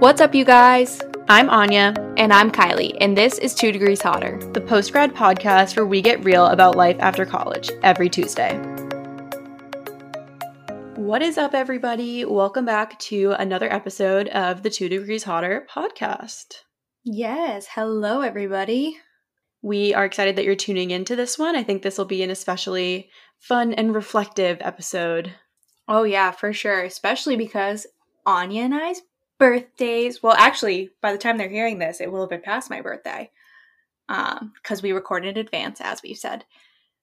What's up, you guys? I'm Anya, And I'm Kylie, and this is Two Degrees Hotter. the post grad podcast where we get real about life after college every Tuesday. What is up, everybody? Welcome back to another episode of the Two Degrees Hotter podcast. Yes, hello, everybody. We are excited that you're tuning into this one. I think this will be an especially fun and reflective episode. Oh, yeah, for sure, especially because Anya and I's birthdays. Well, actually, by the time they're hearing this, it will have been past my birthday um, because we recorded in advance, as we've said.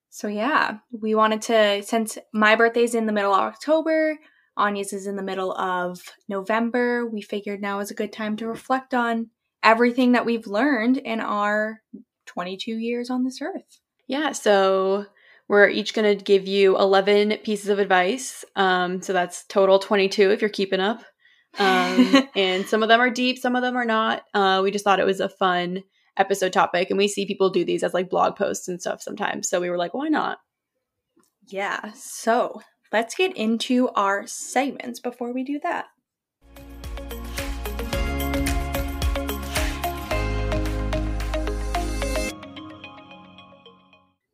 So, yeah, we wanted to, since my birthday's in the middle of October, Anya's is in the middle of November, we figured now is a good time to reflect on everything that we've learned in our 22 years on this earth. Yeah, so we're each going to give you 11 pieces of advice. Um, so that's total 22 if you're keeping up. Um, and some of them are deep, some of them are not. Uh, we just thought it was a fun episode topic, and we see people do these as like blog posts and stuff sometimes. So we were like, why not? Yeah, so let's get into our segments before we do that.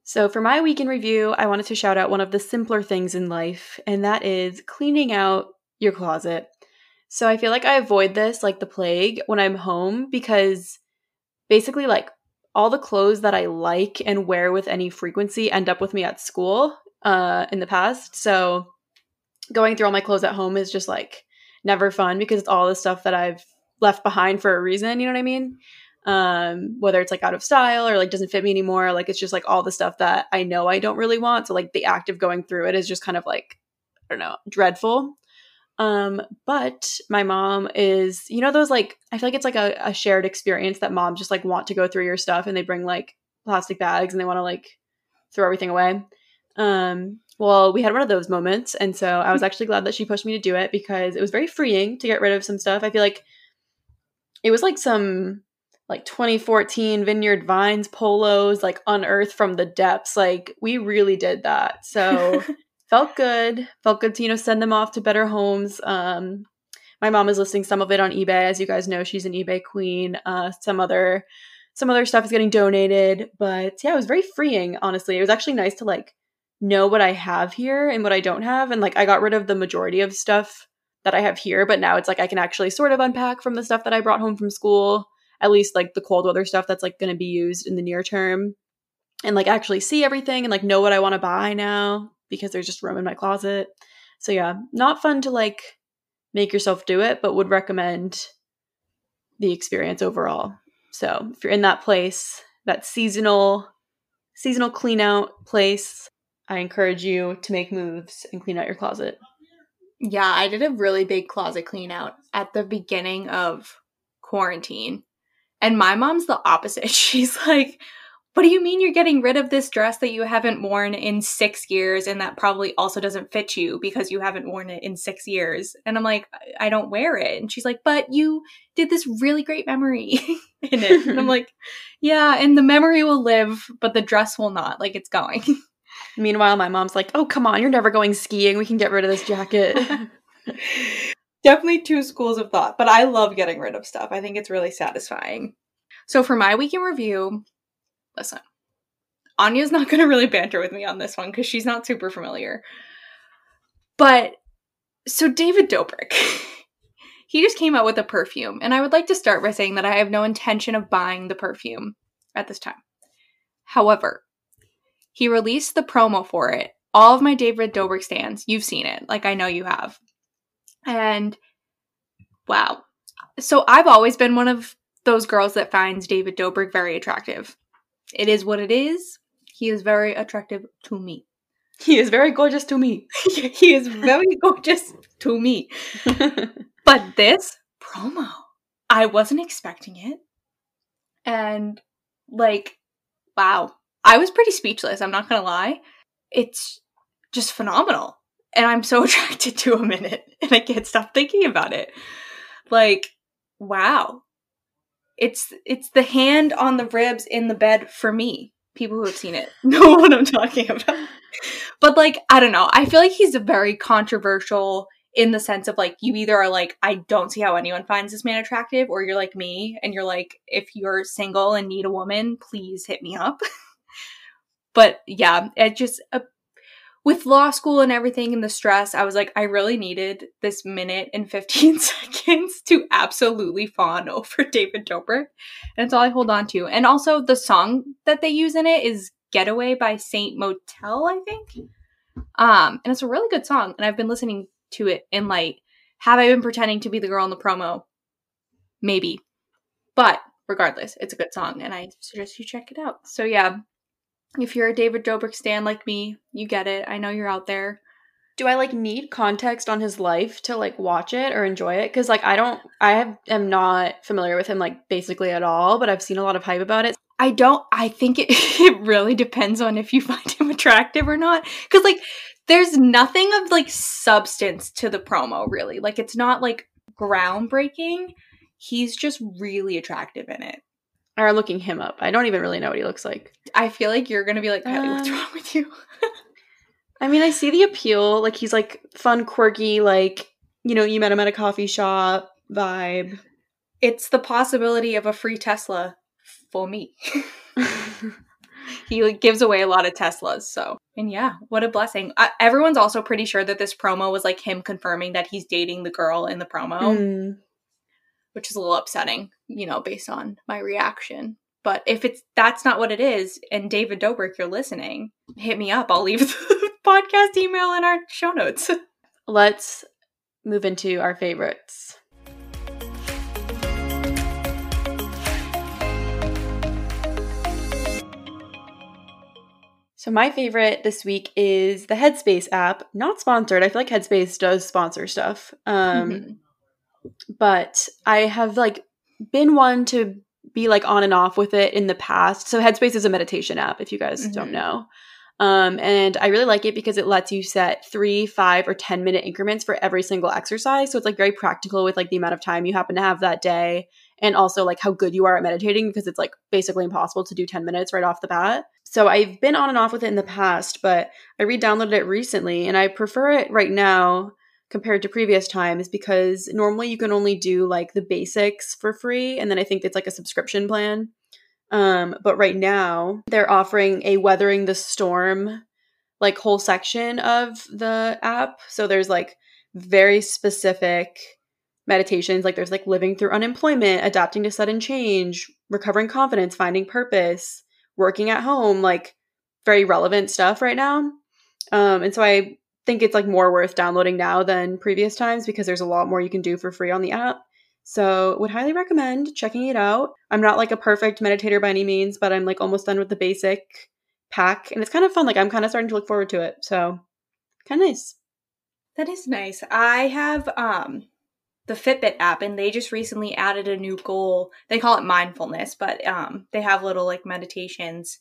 So, for my week in review, I wanted to shout out one of the simpler things in life, and that is cleaning out your closet. So, I feel like I avoid this like the plague when I'm home because basically, like, all the clothes that I like and wear with any frequency end up with me at school uh, in the past. So, going through all my clothes at home is just like never fun because it's all the stuff that I've left behind for a reason. You know what I mean? um whether it's like out of style or like doesn't fit me anymore like it's just like all the stuff that i know i don't really want so like the act of going through it is just kind of like i don't know dreadful um but my mom is you know those like i feel like it's like a, a shared experience that moms just like want to go through your stuff and they bring like plastic bags and they want to like throw everything away um well we had one of those moments and so i was actually glad that she pushed me to do it because it was very freeing to get rid of some stuff i feel like it was like some like 2014 Vineyard Vines polos, like unearthed from the depths. Like we really did that. So felt good. Felt good to, you know, send them off to better homes. Um, my mom is listing some of it on eBay. As you guys know, she's an eBay queen. Uh, some other some other stuff is getting donated. But yeah, it was very freeing, honestly. It was actually nice to like know what I have here and what I don't have. And like I got rid of the majority of stuff that I have here, but now it's like I can actually sort of unpack from the stuff that I brought home from school at least like the cold weather stuff that's like going to be used in the near term and like actually see everything and like know what I want to buy now because there's just room in my closet. So yeah, not fun to like make yourself do it, but would recommend the experience overall. So if you're in that place, that seasonal seasonal clean out place, I encourage you to make moves and clean out your closet. Yeah, I did a really big closet clean out at the beginning of quarantine. And my mom's the opposite. She's like, What do you mean you're getting rid of this dress that you haven't worn in six years and that probably also doesn't fit you because you haven't worn it in six years? And I'm like, I don't wear it. And she's like, But you did this really great memory in it. And I'm like, Yeah, and the memory will live, but the dress will not. Like it's going. Meanwhile, my mom's like, "Oh, come on, you're never going skiing. We can get rid of this jacket." Definitely two schools of thought, but I love getting rid of stuff. I think it's really satisfying. So for my week in review, listen, Anya's not going to really banter with me on this one because she's not super familiar. But so David Dobrik, he just came out with a perfume, and I would like to start by saying that I have no intention of buying the perfume at this time. However, he released the promo for it. All of my David Dobrik stands, you've seen it, like I know you have. And wow. So I've always been one of those girls that finds David Dobrik very attractive. It is what it is. He is very attractive to me. he is very gorgeous to me. he is very gorgeous to me. But this promo, I wasn't expecting it. And like, wow. I was pretty speechless, I'm not gonna lie. It's just phenomenal. And I'm so attracted to him in it. And I can't stop thinking about it. Like, wow. It's it's the hand on the ribs in the bed for me. People who have seen it know what I'm talking about. But like, I don't know. I feel like he's a very controversial in the sense of like you either are like I don't see how anyone finds this man attractive or you're like me and you're like if you're single and need a woman, please hit me up. but yeah, it just uh, with law school and everything and the stress, I was like, I really needed this minute and 15 seconds to absolutely fawn over David Dobrik. And it's all I hold on to. And also, the song that they use in it is Getaway by Saint Motel, I think. Um, and it's a really good song. And I've been listening to it in like, have I been pretending to be the girl in the promo? Maybe. But regardless, it's a good song and I suggest you check it out. So yeah, if you're a David Dobrik stan like me, you get it. I know you're out there. Do I like need context on his life to like watch it or enjoy it? Because like I don't, I have, am not familiar with him like basically at all, but I've seen a lot of hype about it. I don't. I think it it really depends on if you find him attractive or not. Because like, there's nothing of like substance to the promo really. Like, it's not like groundbreaking. He's just really attractive in it or looking him up. I don't even really know what he looks like. I feel like you're gonna be like, Kylie, what's um, wrong with you? I mean, I see the appeal. Like he's like fun, quirky, like you know, you met him at a coffee shop vibe. It's the possibility of a free Tesla for me. he like, gives away a lot of Teslas, so and yeah, what a blessing. Uh, everyone's also pretty sure that this promo was like him confirming that he's dating the girl in the promo. Mm which is a little upsetting, you know, based on my reaction. But if it's that's not what it is, and David Dobrik, you're listening, hit me up. I'll leave the podcast email in our show notes. Let's move into our favorites. So my favorite this week is the Headspace app. Not sponsored. I feel like Headspace does sponsor stuff. Um, mm-hmm but I have like been one to be like on and off with it in the past. So Headspace is a meditation app, if you guys mm-hmm. don't know. Um, and I really like it because it lets you set three, five, or 10 minute increments for every single exercise. So it's like very practical with like the amount of time you happen to have that day and also like how good you are at meditating because it's like basically impossible to do 10 minutes right off the bat. So I've been on and off with it in the past, but I re downloaded it recently and I prefer it right now compared to previous times because normally you can only do like the basics for free and then I think it's like a subscription plan. Um, but right now they're offering a weathering the storm like whole section of the app. So there's like very specific meditations like there's like living through unemployment, adapting to sudden change, recovering confidence, finding purpose, working at home, like very relevant stuff right now. Um, and so I think it's like more worth downloading now than previous times because there's a lot more you can do for free on the app. So, would highly recommend checking it out. I'm not like a perfect meditator by any means, but I'm like almost done with the basic pack and it's kind of fun. Like I'm kind of starting to look forward to it. So, kind of nice. That is nice. I have um the Fitbit app and they just recently added a new goal. They call it mindfulness, but um they have little like meditations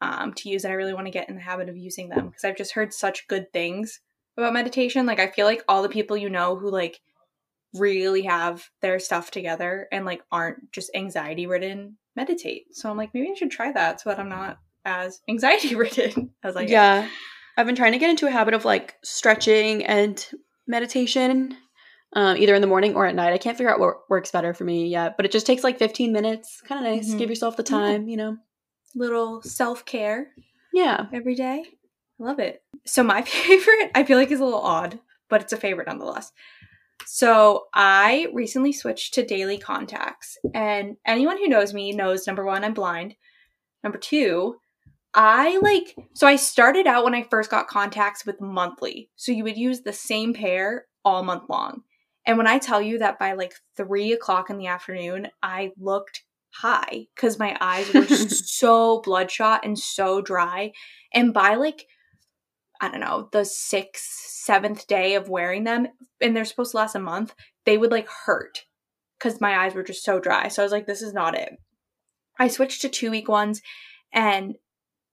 um, to use, and I really want to get in the habit of using them because I've just heard such good things about meditation. Like I feel like all the people you know who like really have their stuff together and like aren't just anxiety ridden meditate. So I'm like, maybe I should try that so that I'm not as anxiety ridden as I yeah. I've been trying to get into a habit of like stretching and meditation, um, either in the morning or at night. I can't figure out what works better for me yet, but it just takes like 15 minutes. Kind of nice. Mm-hmm. Give yourself the time, yeah. you know little self care. Yeah. Every day. I love it. So, my favorite, I feel like is a little odd, but it's a favorite nonetheless. So, I recently switched to daily contacts. And anyone who knows me knows number one, I'm blind. Number two, I like, so I started out when I first got contacts with monthly. So, you would use the same pair all month long. And when I tell you that by like three o'clock in the afternoon, I looked high because my eyes were so bloodshot and so dry. And by like, I don't know, the sixth, seventh day of wearing them, and they're supposed to last a month, they would like hurt because my eyes were just so dry. So I was like, this is not it. I switched to two week ones, and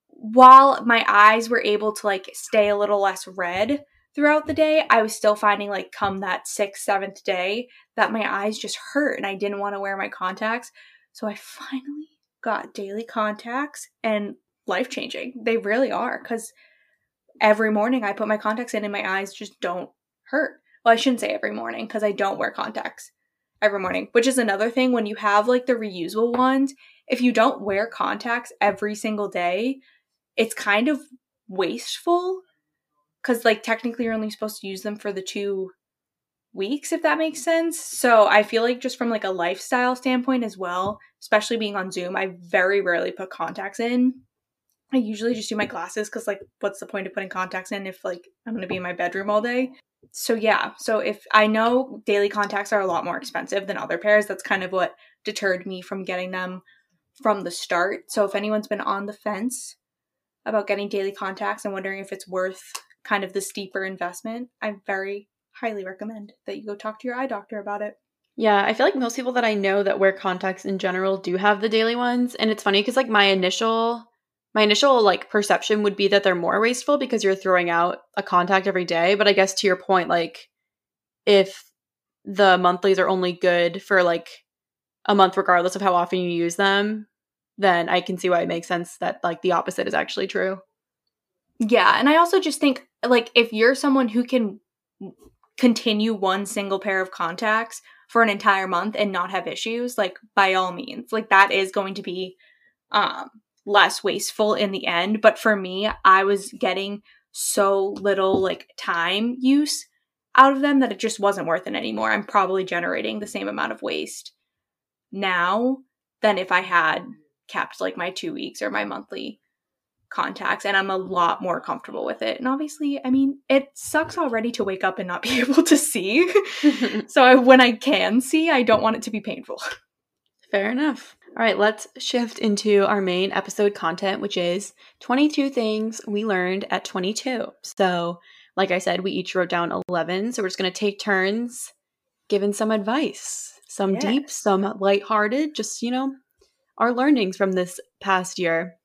while my eyes were able to like stay a little less red throughout the day, I was still finding like come that sixth, seventh day that my eyes just hurt and I didn't want to wear my contacts. So I finally got daily contacts and life changing. They really are because every morning I put my contacts in and my eyes just don't hurt. Well, I shouldn't say every morning because I don't wear contacts every morning, which is another thing when you have like the reusable ones. If you don't wear contacts every single day, it's kind of wasteful because like technically you're only supposed to use them for the two weeks if that makes sense. So i feel like just from like a lifestyle standpoint as well especially being on zoom i very rarely put contacts in. I usually just do my glasses because like what's the point of putting contacts in if like i'm to be in my bedroom all day? So yeah. So if i know daily contacts are a lot more expensive than other pairs. That's kind of what deterred me from getting them from the start. So if anyone's been on the fence about getting daily contacts and wondering if it's worth kind of the steeper investment i very highly recommend that you go talk to your eye doctor about it. Yeah, I feel like most people that I know that wear contacts in general do have the daily ones, and it's funny because like my initial my initial like perception would be that they're more wasteful because you're throwing out a contact every day, but I guess to your point like if the monthlies are only good for like a month regardless of how often you use them, then I can see why it makes sense that like the opposite is actually true. Yeah, and I also just think like if you're someone who can continue one single pair of contacts for an entire month and not have issues, like by all means, like that is going to be um less wasteful in the end. But for me, I was getting so little like time use out of them that it just wasn't worth it anymore. I'm probably generating the same amount of waste now than if I had kept like my two weeks or my monthly contacts and I'm a lot more comfortable with it. And obviously, I mean, it sucks already to wake up and not be able to see. so I, when I can see, I don't want it to be painful. Fair enough. All right, let's shift into our main episode content, which is 22 things we learned at 22. So, like I said, we each wrote down 11. So, we're just going to take turns giving some advice, some yes. deep, some lighthearted, just, you know, our learnings from this past year.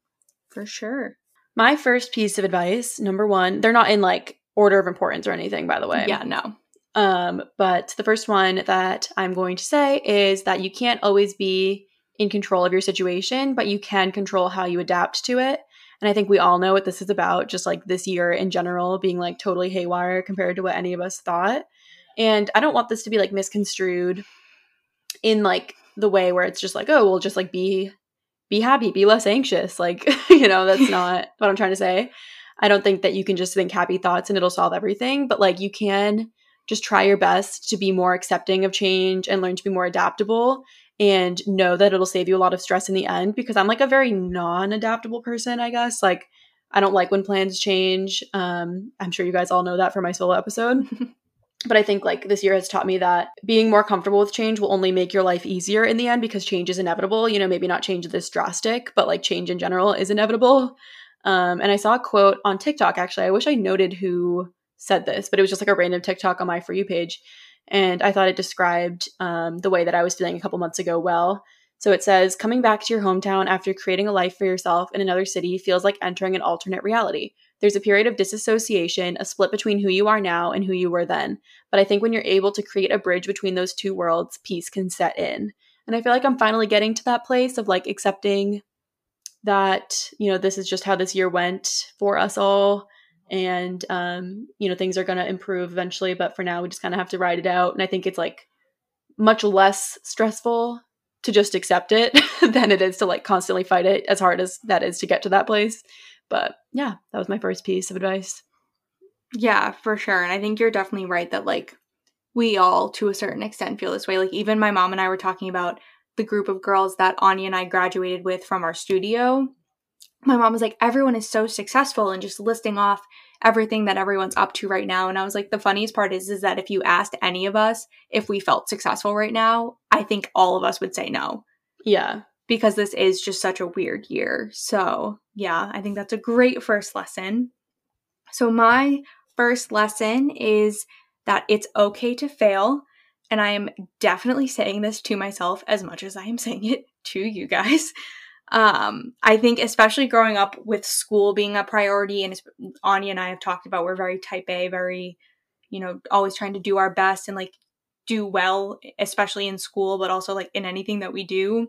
For sure. My first piece of advice, number one, they're not in like order of importance or anything, by the way. Yeah, no. Um, but the first one that I'm going to say is that you can't always be in control of your situation, but you can control how you adapt to it. And I think we all know what this is about, just like this year in general being like totally haywire compared to what any of us thought. And I don't want this to be like misconstrued in like the way where it's just like, oh, we'll just like be be happy, be less anxious. Like, you know, that's not what I'm trying to say. I don't think that you can just think happy thoughts and it'll solve everything, but like you can just try your best to be more accepting of change and learn to be more adaptable and know that it'll save you a lot of stress in the end because I'm like a very non-adaptable person, I guess. Like I don't like when plans change. Um, I'm sure you guys all know that from my solo episode. but I think like this year has taught me that being more comfortable with change will only make your life easier in the end because change is inevitable. You know, maybe not change this drastic, but like change in general is inevitable. Um, and I saw a quote on TikTok actually. I wish I noted who said this, but it was just like a random TikTok on my For You page. And I thought it described um, the way that I was feeling a couple months ago well. So it says, coming back to your hometown after creating a life for yourself in another city feels like entering an alternate reality. There's a period of disassociation, a split between who you are now and who you were then. But I think when you're able to create a bridge between those two worlds, peace can set in. And I feel like I'm finally getting to that place of like accepting that, you know, this is just how this year went for us all. And, um, you know, things are going to improve eventually. But for now, we just kind of have to ride it out. And I think it's like much less stressful to just accept it than it is to like constantly fight it as hard as that is to get to that place. But yeah, that was my first piece of advice. Yeah, for sure. And I think you're definitely right that like we all to a certain extent feel this way. Like even my mom and I were talking about the group of girls that Anya and I graduated with from our studio. My mom was like, everyone is so successful and just listing off everything that everyone's up to right now. And I was like, the funniest part is is that if you asked any of us if we felt successful right now, I think all of us would say no. Yeah because this is just such a weird year. So, yeah, I think that's a great first lesson. So, my first lesson is that it's okay to fail. And I am definitely saying this to myself as much as I am saying it to you guys. Um, I think, especially growing up with school being a priority, and Anya and I have talked about, we're very type A, very, you know, always trying to do our best and like do well, especially in school, but also like in anything that we do.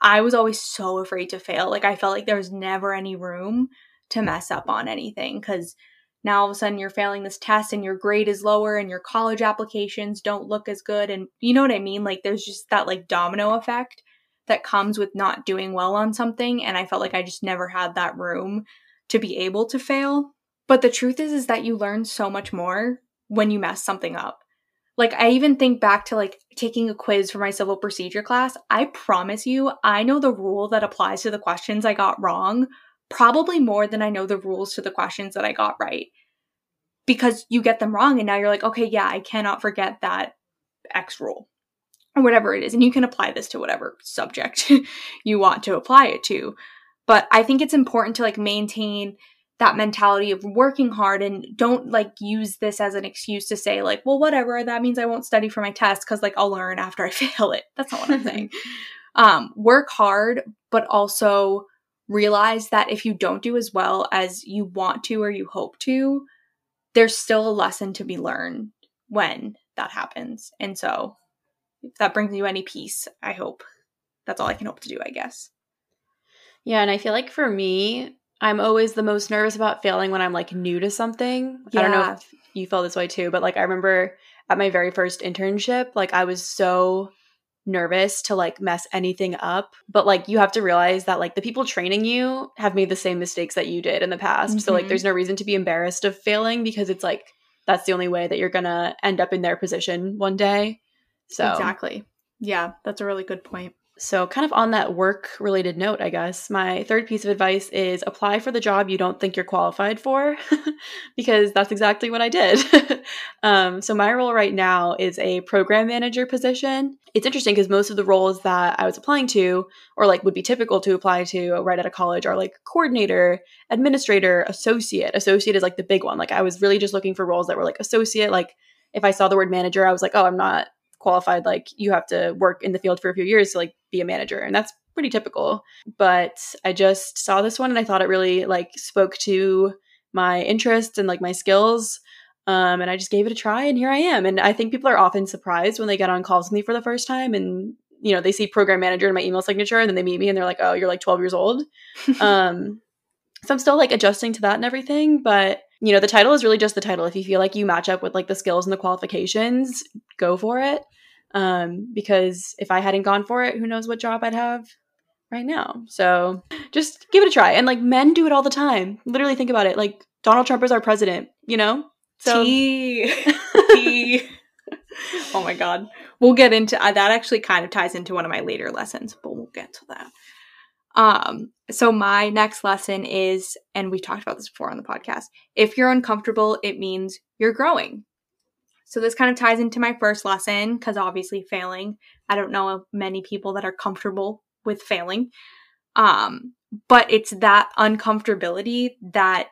I was always so afraid to fail. Like I felt like there was never any room to mess up on anything cuz now all of a sudden you're failing this test and your grade is lower and your college applications don't look as good and you know what I mean like there's just that like domino effect that comes with not doing well on something and I felt like I just never had that room to be able to fail but the truth is is that you learn so much more when you mess something up like I even think back to like taking a quiz for my civil procedure class. I promise you, I know the rule that applies to the questions I got wrong probably more than I know the rules to the questions that I got right. Because you get them wrong and now you're like, okay, yeah, I cannot forget that X rule or whatever it is. And you can apply this to whatever subject you want to apply it to. But I think it's important to like maintain that mentality of working hard and don't like use this as an excuse to say like well whatever that means i won't study for my test because like i'll learn after i fail it. That's not what i'm saying. Um, work hard but also realize that if you don't do as well as you want to or you hope to there's still a lesson to be learned when that happens. And so if that brings you any peace i hope that's all i can hope to do i guess. Yeah and i feel like for me I'm always the most nervous about failing when I'm like new to something. Yeah. I don't know if you felt this way too, but like I remember at my very first internship, like I was so nervous to like mess anything up. But like you have to realize that like the people training you have made the same mistakes that you did in the past. Mm-hmm. So like mm-hmm. there's no reason to be embarrassed of failing because it's like that's the only way that you're gonna end up in their position one day. So Exactly. Yeah, that's a really good point. So, kind of on that work related note, I guess, my third piece of advice is apply for the job you don't think you're qualified for, because that's exactly what I did. um, so, my role right now is a program manager position. It's interesting because most of the roles that I was applying to, or like would be typical to apply to right out of college, are like coordinator, administrator, associate. Associate is like the big one. Like, I was really just looking for roles that were like associate. Like, if I saw the word manager, I was like, oh, I'm not qualified like you have to work in the field for a few years to like be a manager and that's pretty typical. But i just saw this one and i thought it really like spoke to my interests and like my skills um, and i just gave it a try and here i am. And i think people are often surprised when they get on calls with me for the first time and you know they see program manager in my email signature and then they meet me and they're like oh you're like 12 years old. Um, so i'm still like adjusting to that and everything but you know the title is really just the title if you feel like you match up with like the skills and the qualifications go for it um, because if I hadn't gone for it, who knows what job I'd have right now. So just give it a try. And like men do it all the time. Literally think about it. Like Donald Trump is our president, you know? So Tea. Tea. oh my god. We'll get into uh, that actually kind of ties into one of my later lessons, but we'll get to that. Um so my next lesson is and we talked about this before on the podcast. If you're uncomfortable, it means you're growing. So this kind of ties into my first lesson because obviously failing, I don't know many people that are comfortable with failing. Um, but it's that uncomfortability that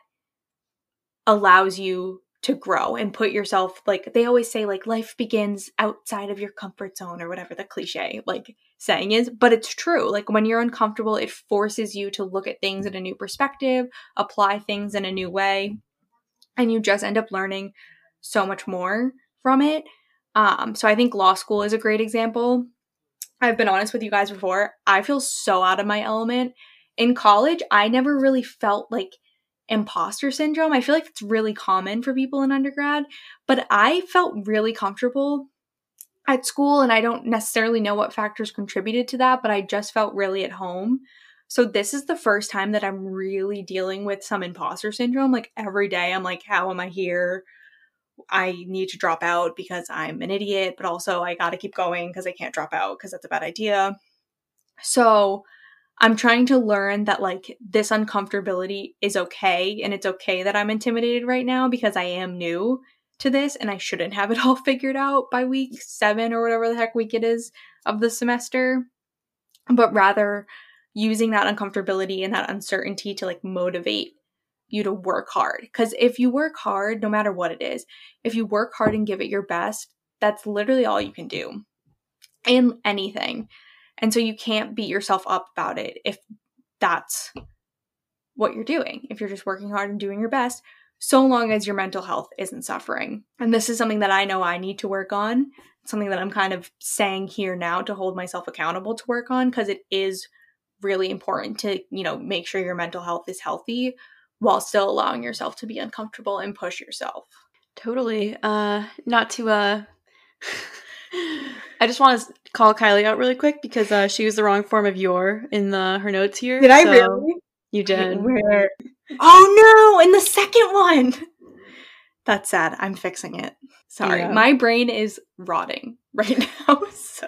allows you to grow and put yourself like they always say like life begins outside of your comfort zone or whatever the cliche like saying is but it's true like when you're uncomfortable it forces you to look at things in a new perspective apply things in a new way and you just end up learning so much more from it. Um, so I think law school is a great example. I've been honest with you guys before. I feel so out of my element. In college, I never really felt like imposter syndrome. I feel like it's really common for people in undergrad, but I felt really comfortable at school and I don't necessarily know what factors contributed to that, but I just felt really at home. So this is the first time that I'm really dealing with some imposter syndrome. Like every day I'm like, how am I here? I need to drop out because I'm an idiot, but also I got to keep going because I can't drop out because that's a bad idea. So I'm trying to learn that like this uncomfortability is okay and it's okay that I'm intimidated right now because I am new to this and I shouldn't have it all figured out by week 7 or whatever the heck week it is of the semester, but rather using that uncomfortability and that uncertainty to like motivate you to work hard. Because if you work hard, no matter what it is, if you work hard and give it your best, that's literally all you can do in anything. And so you can't beat yourself up about it if that's what you're doing. If you're just working hard and doing your best, so long as your mental health isn't suffering. And this is something that I know I need to work on, something that I'm kind of saying here now to hold myself accountable to work on because it is really important to, you know, make sure your mental health is healthy while still allowing yourself to be uncomfortable and push yourself. Totally. Uh not to uh I just want to call Kylie out really quick because uh, she used the wrong form of your in the her notes here. Did I so really? You did. Where? Oh no! In the second one. That's sad. I'm fixing it. Sorry, yeah. my brain is rotting right now, so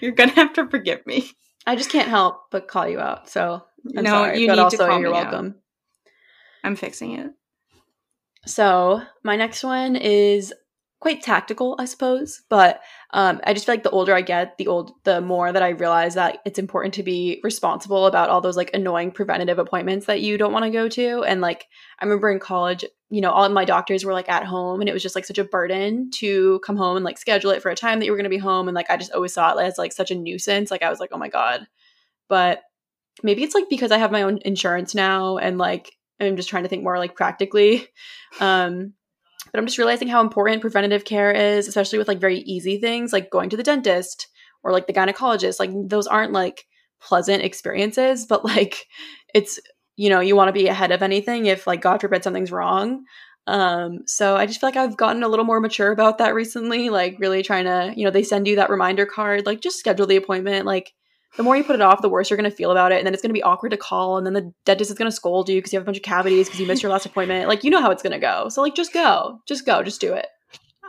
you're gonna have to forgive me. I just can't help but call you out. So I'm no, sorry, you but need also to call you're welcome. Out. I'm fixing it. So my next one is quite tactical, I suppose. But um, I just feel like the older I get, the old the more that I realize that it's important to be responsible about all those like annoying preventative appointments that you don't want to go to. And like I remember in college, you know, all my doctors were like at home, and it was just like such a burden to come home and like schedule it for a time that you were going to be home. And like I just always saw it as like such a nuisance. Like I was like, oh my god. But maybe it's like because I have my own insurance now, and like I'm just trying to think more like practically. Um, but I'm just realizing how important preventative care is, especially with like very easy things like going to the dentist or like the gynecologist. Like those aren't like pleasant experiences, but like it's you know, you want to be ahead of anything if like God forbid something's wrong. Um, so I just feel like I've gotten a little more mature about that recently, like really trying to, you know, they send you that reminder card, like just schedule the appointment, like the more you put it off, the worse you're going to feel about it. And then it's going to be awkward to call. And then the dentist is going to scold you because you have a bunch of cavities because you missed your last appointment. Like, you know how it's going to go. So, like, just go. Just go. Just do it.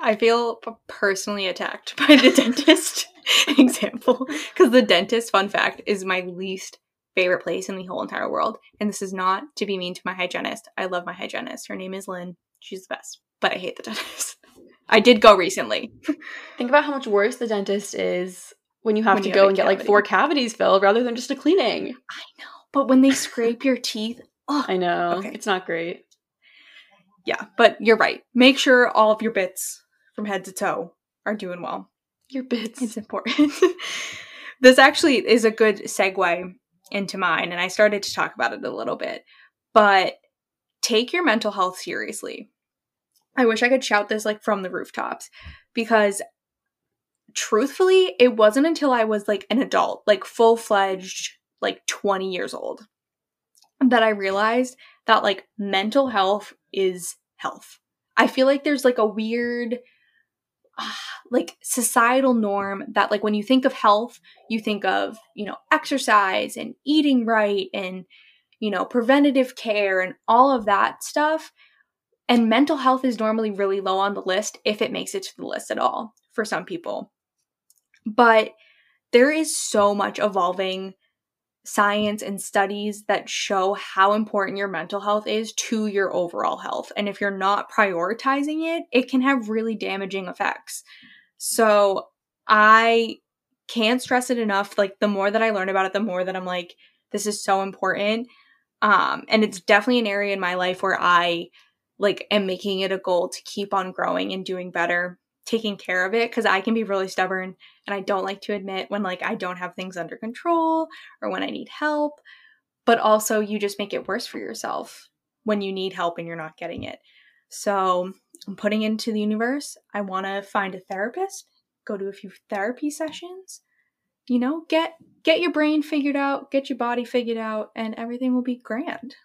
I feel personally attacked by the dentist example because the dentist, fun fact, is my least favorite place in the whole entire world. And this is not to be mean to my hygienist. I love my hygienist. Her name is Lynn. She's the best, but I hate the dentist. I did go recently. Think about how much worse the dentist is when you have when to you go have and get like four cavities filled rather than just a cleaning. I know. But when they scrape your teeth, oh, I know. Okay. It's not great. Yeah, but you're right. Make sure all of your bits from head to toe are doing well. Your bits. It's important. this actually is a good segue into mine, and I started to talk about it a little bit. But take your mental health seriously. I wish I could shout this like from the rooftops because truthfully, it wasn't until I was like an adult, like full fledged, like 20 years old, that I realized that like mental health is health. I feel like there's like a weird, uh, like societal norm that like when you think of health, you think of, you know, exercise and eating right and, you know, preventative care and all of that stuff. And mental health is normally really low on the list if it makes it to the list at all for some people. But there is so much evolving science and studies that show how important your mental health is to your overall health. And if you're not prioritizing it, it can have really damaging effects. So I can't stress it enough. Like the more that I learn about it, the more that I'm like, this is so important. Um, and it's definitely an area in my life where I like am making it a goal to keep on growing and doing better taking care of it because I can be really stubborn and I don't like to admit when like I don't have things under control or when I need help. But also you just make it worse for yourself when you need help and you're not getting it. So I'm putting into the universe. I want to find a therapist, go to a few therapy sessions. You know, get get your brain figured out, get your body figured out, and everything will be grand.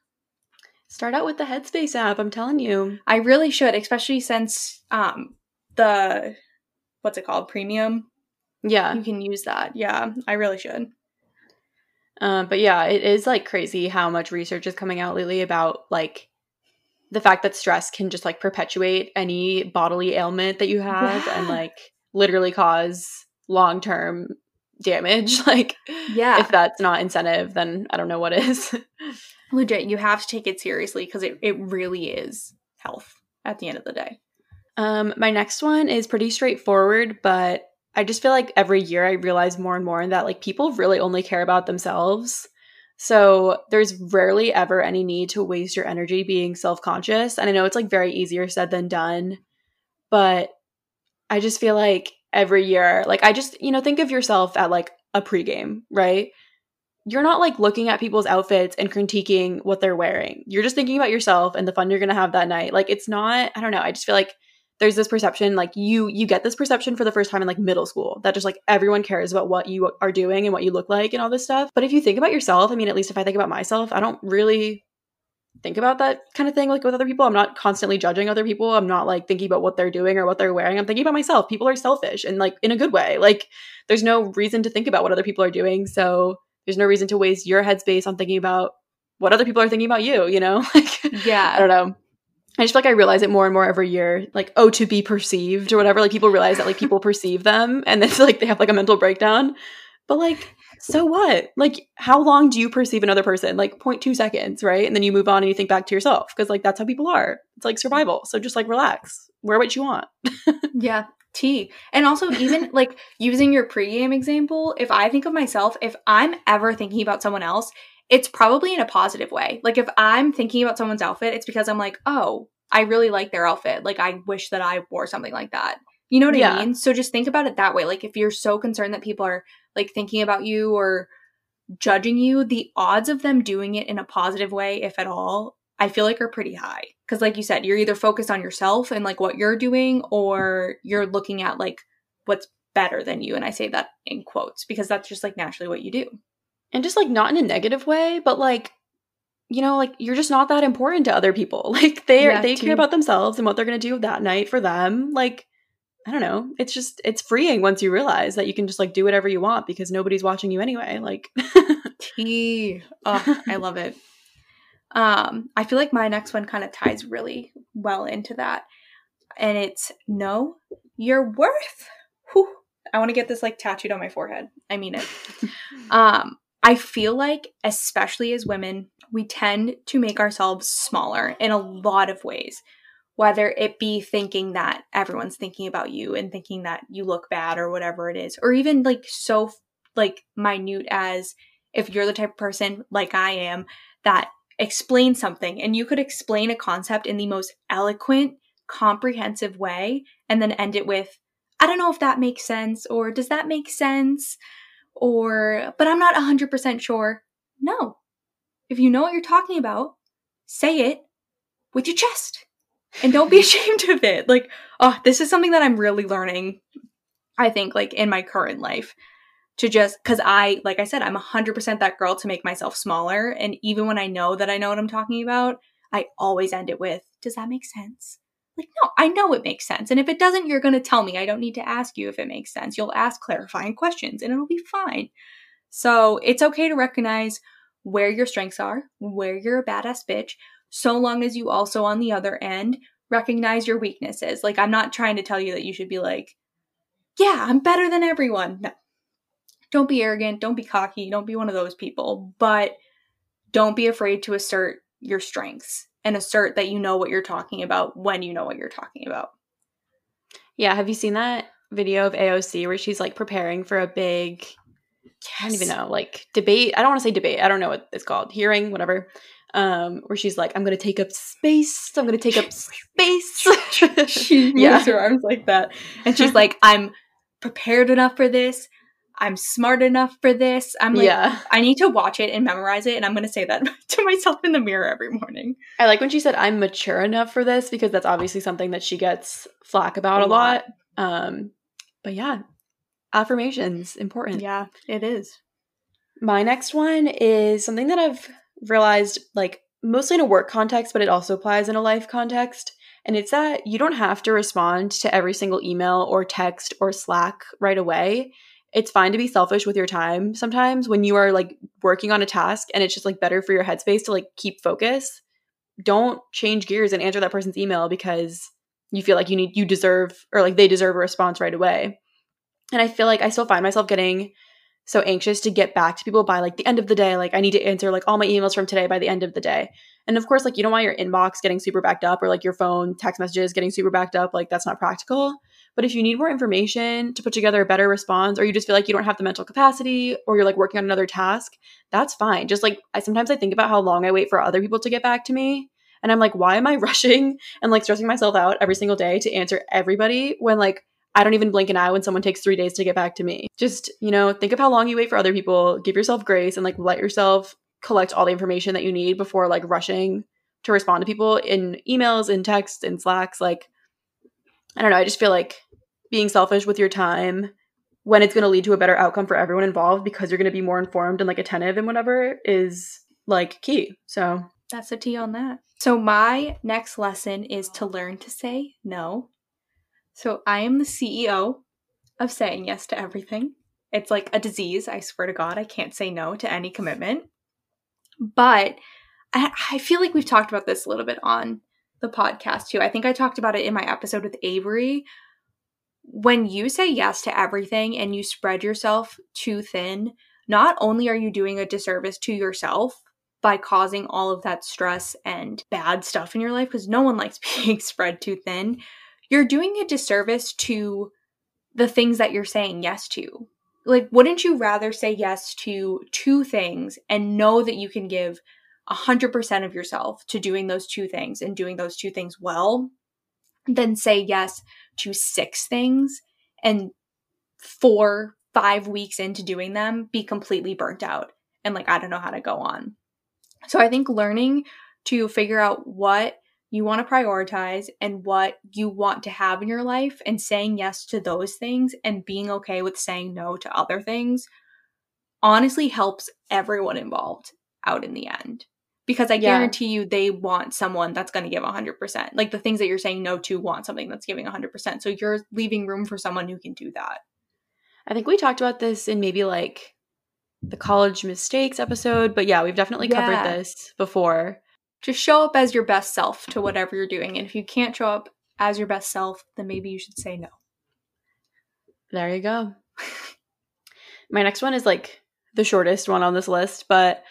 Start out with the Headspace app, I'm telling you. I really should, especially since um the what's it called? Premium? Yeah. You can use that. Yeah i really should. Um, but yeah it is like crazy how much research is coming out lately about like the fact that stress can just like perpetuate any bodily ailment that you have yeah. and like literally cause long-term damage. Like yeah. if that's not incentive then i don't know what is. Legit you have to take it seriously because it, it really is health at the end of the day um, my next one is pretty straightforward, but I just feel like every year I realize more and more that like people really only care about themselves. So there's rarely ever any need to waste your energy being self-conscious. And I know it's like very easier said than done, but I just feel like every year, like I just, you know, think of yourself at like a pregame, right? You're not like looking at people's outfits and critiquing what they're wearing. You're just thinking about yourself and the fun you're going to have that night. Like it's not, I don't know, I just feel like there's this perception like you you get this perception for the first time in like middle school that just like everyone cares about what you are doing and what you look like and all this stuff but if you think about yourself i mean at least if i think about myself i don't really think about that kind of thing like with other people. I'm not constantly judging other people. I'm not like thinking about what they're doing or what they're wearing. I'm thinking about myself. People are selfish and like in a good way. Like there's no reason to think about what other people are doing. So there's no reason to waste your headspace on thinking about what other people are thinking about you, you know? like Yeah. I don't know. I just feel like I realize it more and more every year. Like, oh, to be perceived or whatever. Like people realize that like people perceive them and then like they have like a mental breakdown. But like, so what? Like, how long do you perceive another person? Like 0.2 seconds, right? And then you move on and you think back to yourself. Because like that's how people are. It's like survival. So just like relax. Wear what you want. Yeah. T. And also, even like using your pregame example, if I think of myself, if I'm ever thinking about someone else, it's probably in a positive way. Like if I'm thinking about someone's outfit, it's because I'm like, oh, I really like their outfit. Like I wish that I wore something like that. You know what Yeah. I mean? So just think about it that way. Like if you're so concerned that people are like thinking about you or judging you, the odds of them doing it in a positive way, if at all, I feel like are pretty high. Cause like you said, you're either focused on yourself and like what you're doing, or you're looking at like what's better than you. And I say that in quotes because that's just like naturally what you do. And just like not in a negative way, but like, you know, like you're just not that important to other people. Like they are they care about themselves and what they're gonna do that night for them. Like, I don't know. It's just it's freeing once you realize that you can just like do whatever you want because nobody's watching you anyway. Like Tea. Oh, I love it. Um, I feel like my next one kind of ties really well into that. And it's know your worth. Whew. I want to get this like tattooed on my forehead. I mean it. Um, I feel like, especially as women, we tend to make ourselves smaller in a lot of ways. Whether it be thinking that everyone's thinking about you and thinking that you look bad or whatever it is, or even like so like minute as if you're the type of person like I am that explains something and you could explain a concept in the most eloquent, comprehensive way and then end it with, I don't know if that makes sense or does that make sense? Or but I'm not 100% sure. No. If you know what you're talking about, say it with your chest. And don't be ashamed of it. Like, oh, this is something that I'm really learning I think like in my current life to just cuz I like I said I'm 100% that girl to make myself smaller and even when I know that I know what I'm talking about, I always end it with, does that make sense? Like, no, I know it makes sense. And if it doesn't, you're going to tell me. I don't need to ask you if it makes sense. You'll ask clarifying questions and it'll be fine. So it's okay to recognize where your strengths are, where you're a badass bitch, so long as you also, on the other end, recognize your weaknesses. Like, I'm not trying to tell you that you should be like, yeah, I'm better than everyone. No. Don't be arrogant. Don't be cocky. Don't be one of those people. But don't be afraid to assert your strengths and assert that you know what you're talking about when you know what you're talking about. Yeah, have you seen that video of AOC where she's like preparing for a big I don't even know, like debate. I don't want to say debate. I don't know what it's called. Hearing, whatever. Um, where she's like, I'm gonna take up space. I'm gonna take up space. she Yeah. her arms like that. And she's like, I'm prepared enough for this. I'm smart enough for this. I'm like, yeah. I need to watch it and memorize it. And I'm going to say that to myself in the mirror every morning. I like when she said I'm mature enough for this because that's obviously something that she gets flack about A a lot. Um, but yeah, affirmations important. Yeah, it is. My next one is something that I've realized like mostly in a work context, but it also applies in a life context. And it's that you don't have to respond to every single email or text or Slack right away. It's fine to be selfish with your time sometimes when you are like working on a task and it's just like better for your headspace to like keep focus. Don't change gears and answer that person's email because you feel like you need you deserve or like they deserve a response right away. And I feel like I still find myself getting so anxious to get back to people by like the end of the day. Like I need to answer like all my emails from today by the end of the day. And of course, like you don't want your inbox getting super backed up or like your phone text messages getting super backed up. Like that's not practical. But if you need more information to put together a better response, or you just feel like you don't have the mental capacity, or you're like working on another task, that's fine. Just like I sometimes I think about how long I wait for other people to get back to me. And I'm like, why am I rushing and like stressing myself out every single day to answer everybody when like I don't even blink an eye when someone takes three days to get back to me. Just, you know, think of how long you wait for other people, give yourself grace, and like let yourself collect all the information that you need before like rushing to respond to people in emails, in texts, in Slacks. Like, I don't know. I just feel like being selfish with your time when it's going to lead to a better outcome for everyone involved because you're going to be more informed and like attentive and whatever is like key. So, That's a T on that. So, my next lesson is to learn to say no. So, I am the CEO of saying yes to everything. It's like a disease. I swear to God, I can't say no to any commitment. But I, I feel like we've talked about this a little bit on the podcast too. I think I talked about it in my episode with Avery. When you say yes to everything and you spread yourself too thin, not only are you doing a disservice to yourself by causing all of that stress and bad stuff in your life, because no one likes being spread too thin, you're doing a disservice to the things that you're saying yes to. Like, wouldn't you rather say yes to two things and know that you can give 100% of yourself to doing those two things and doing those two things well than say yes to six things and four, five weeks into doing them be completely burnt out and like, I don't know how to go on. So I think learning to figure out what you want to prioritize and what you want to have in your life and saying yes to those things and being okay with saying no to other things honestly helps everyone involved out in the end because I yeah. guarantee you they want someone that's going to give 100%. Like the things that you're saying no to want something that's giving 100%. So you're leaving room for someone who can do that. I think we talked about this in maybe like the college mistakes episode, but yeah, we've definitely yeah. covered this before. Just show up as your best self to whatever you're doing. And if you can't show up as your best self, then maybe you should say no. There you go. My next one is like the shortest one on this list, but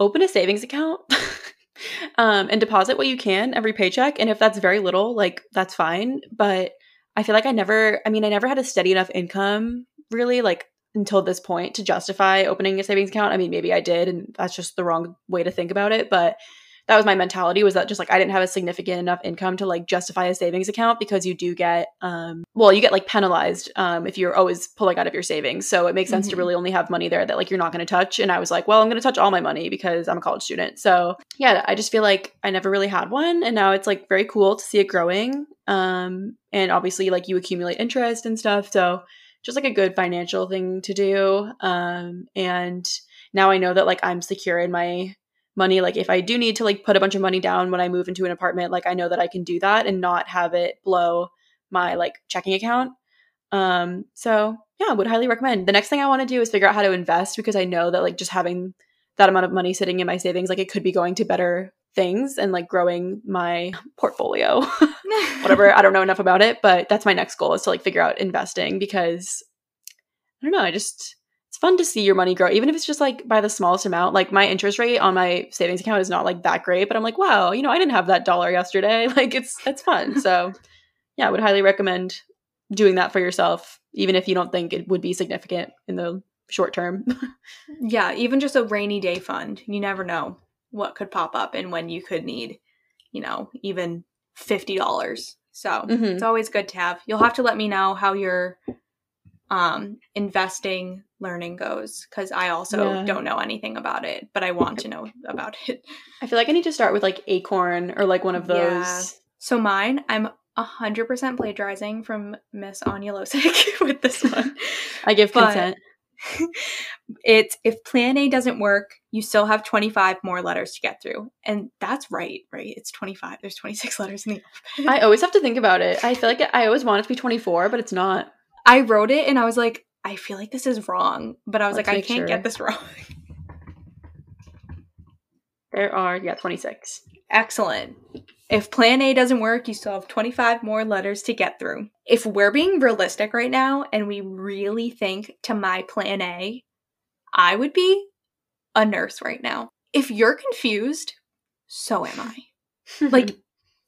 open a savings account um, and deposit what you can every paycheck. And if that's very little, like that's fine. But I feel like I never, I mean, I never had a steady enough income really, like until this point to justify opening a savings account. I mean, maybe I did, and that's just the wrong way to think about it. But that was my mentality was that just like I didn't have a significant enough income to like justify a savings account because you do get um well you get like penalized um if you're always pulling out of your savings. So it makes sense mm-hmm. to really only have money there that like you're not going to touch. And I was like well I'm going to touch all my money because I'm a college student. So yeah I just feel like I never really had one. And now it's like very cool to see it growing um and obviously like you accumulate interest and stuff. So just like a good financial thing to do um and now I know that like I'm secure in my money like if i do need to like put a bunch of money down when i move into an apartment like i know that i can do that and not have it blow my like checking account. Um so yeah would highly recommend. The next thing i want to do is figure out how to invest because i know that like just having that amount of money sitting in my savings like it could be going to better things and like growing my portfolio. Whatever i don't know enough about it but that's my next goal is to like figure out investing because i don't know i just fun to see your money grow, even if it's just like by the smallest amount. Like my interest rate on my savings account is not like that great, but I'm like, wow, you know, I didn't have that dollar yesterday. Like it's it's fun. so yeah, I would highly recommend doing that for yourself, even if you don't think it would be significant in the short term. yeah, even just a rainy day fund. You never know what could pop up and when you could need, you know, even fifty dollars. So mm-hmm. it's always good to have. You'll have to let me know how your um investing learning goes because I also yeah. don't know anything about it, but I want to know about it. I feel like I need to start with like Acorn or like one of those. Yeah. So mine, I'm 100% plagiarizing from Miss Anya Losick with this one. I give consent. it's if plan A doesn't work, you still have 25 more letters to get through. And that's right, right? It's 25. There's 26 letters in the alphabet. I always have to think about it. I feel like I always want it to be 24, but it's not. I wrote it and I was like, I feel like this is wrong, but I was Let's like, I can't sure. get this wrong. There are, yeah, 26. Excellent. If plan A doesn't work, you still have 25 more letters to get through. If we're being realistic right now and we really think to my plan A, I would be a nurse right now. If you're confused, so am I. like,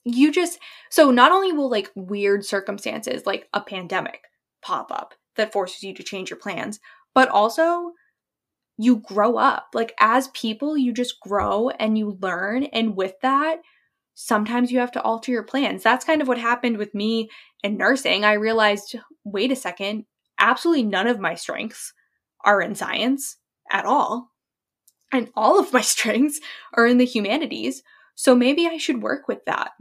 you just, so not only will like weird circumstances like a pandemic pop up that forces you to change your plans, but also you grow up. Like as people, you just grow and you learn. And with that, sometimes you have to alter your plans. That's kind of what happened with me in nursing. I realized wait a second, absolutely none of my strengths are in science at all. And all of my strengths are in the humanities. So maybe I should work with that.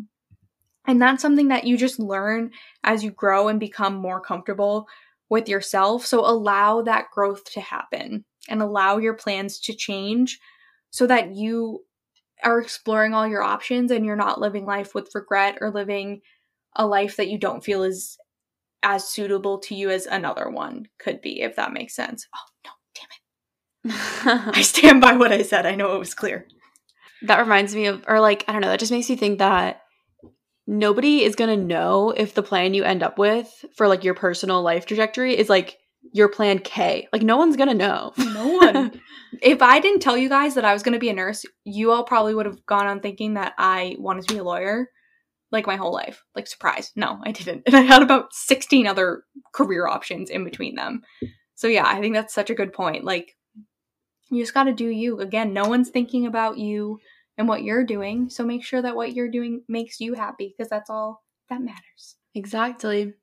And that's something that you just learn as you grow and become more comfortable with yourself. So allow that growth to happen and allow your plans to change so that you are exploring all your options and you're not living life with regret or living a life that you don't feel is as suitable to you as another one could be, if that makes sense. Oh, no, damn it. I stand by what I said. I know it was clear. That reminds me of, or like, I don't know, that just makes me think that nobody is going to know if the plan you end up with for like your personal life trajectory is like your plan K. Like, no one's going to know. No one. if I didn't tell you guys that I was going to be a nurse, you all probably would have gone on thinking that I wanted to be a lawyer like my whole life. Like, surprise. No, I didn't. And I had about 16 other career options in between them. So, yeah, I think that's such a good point. Like, you just got to do you. Again, no one's thinking about you and what you're doing. So, make sure that what you're doing makes you happy because that's all that matters. Exactly.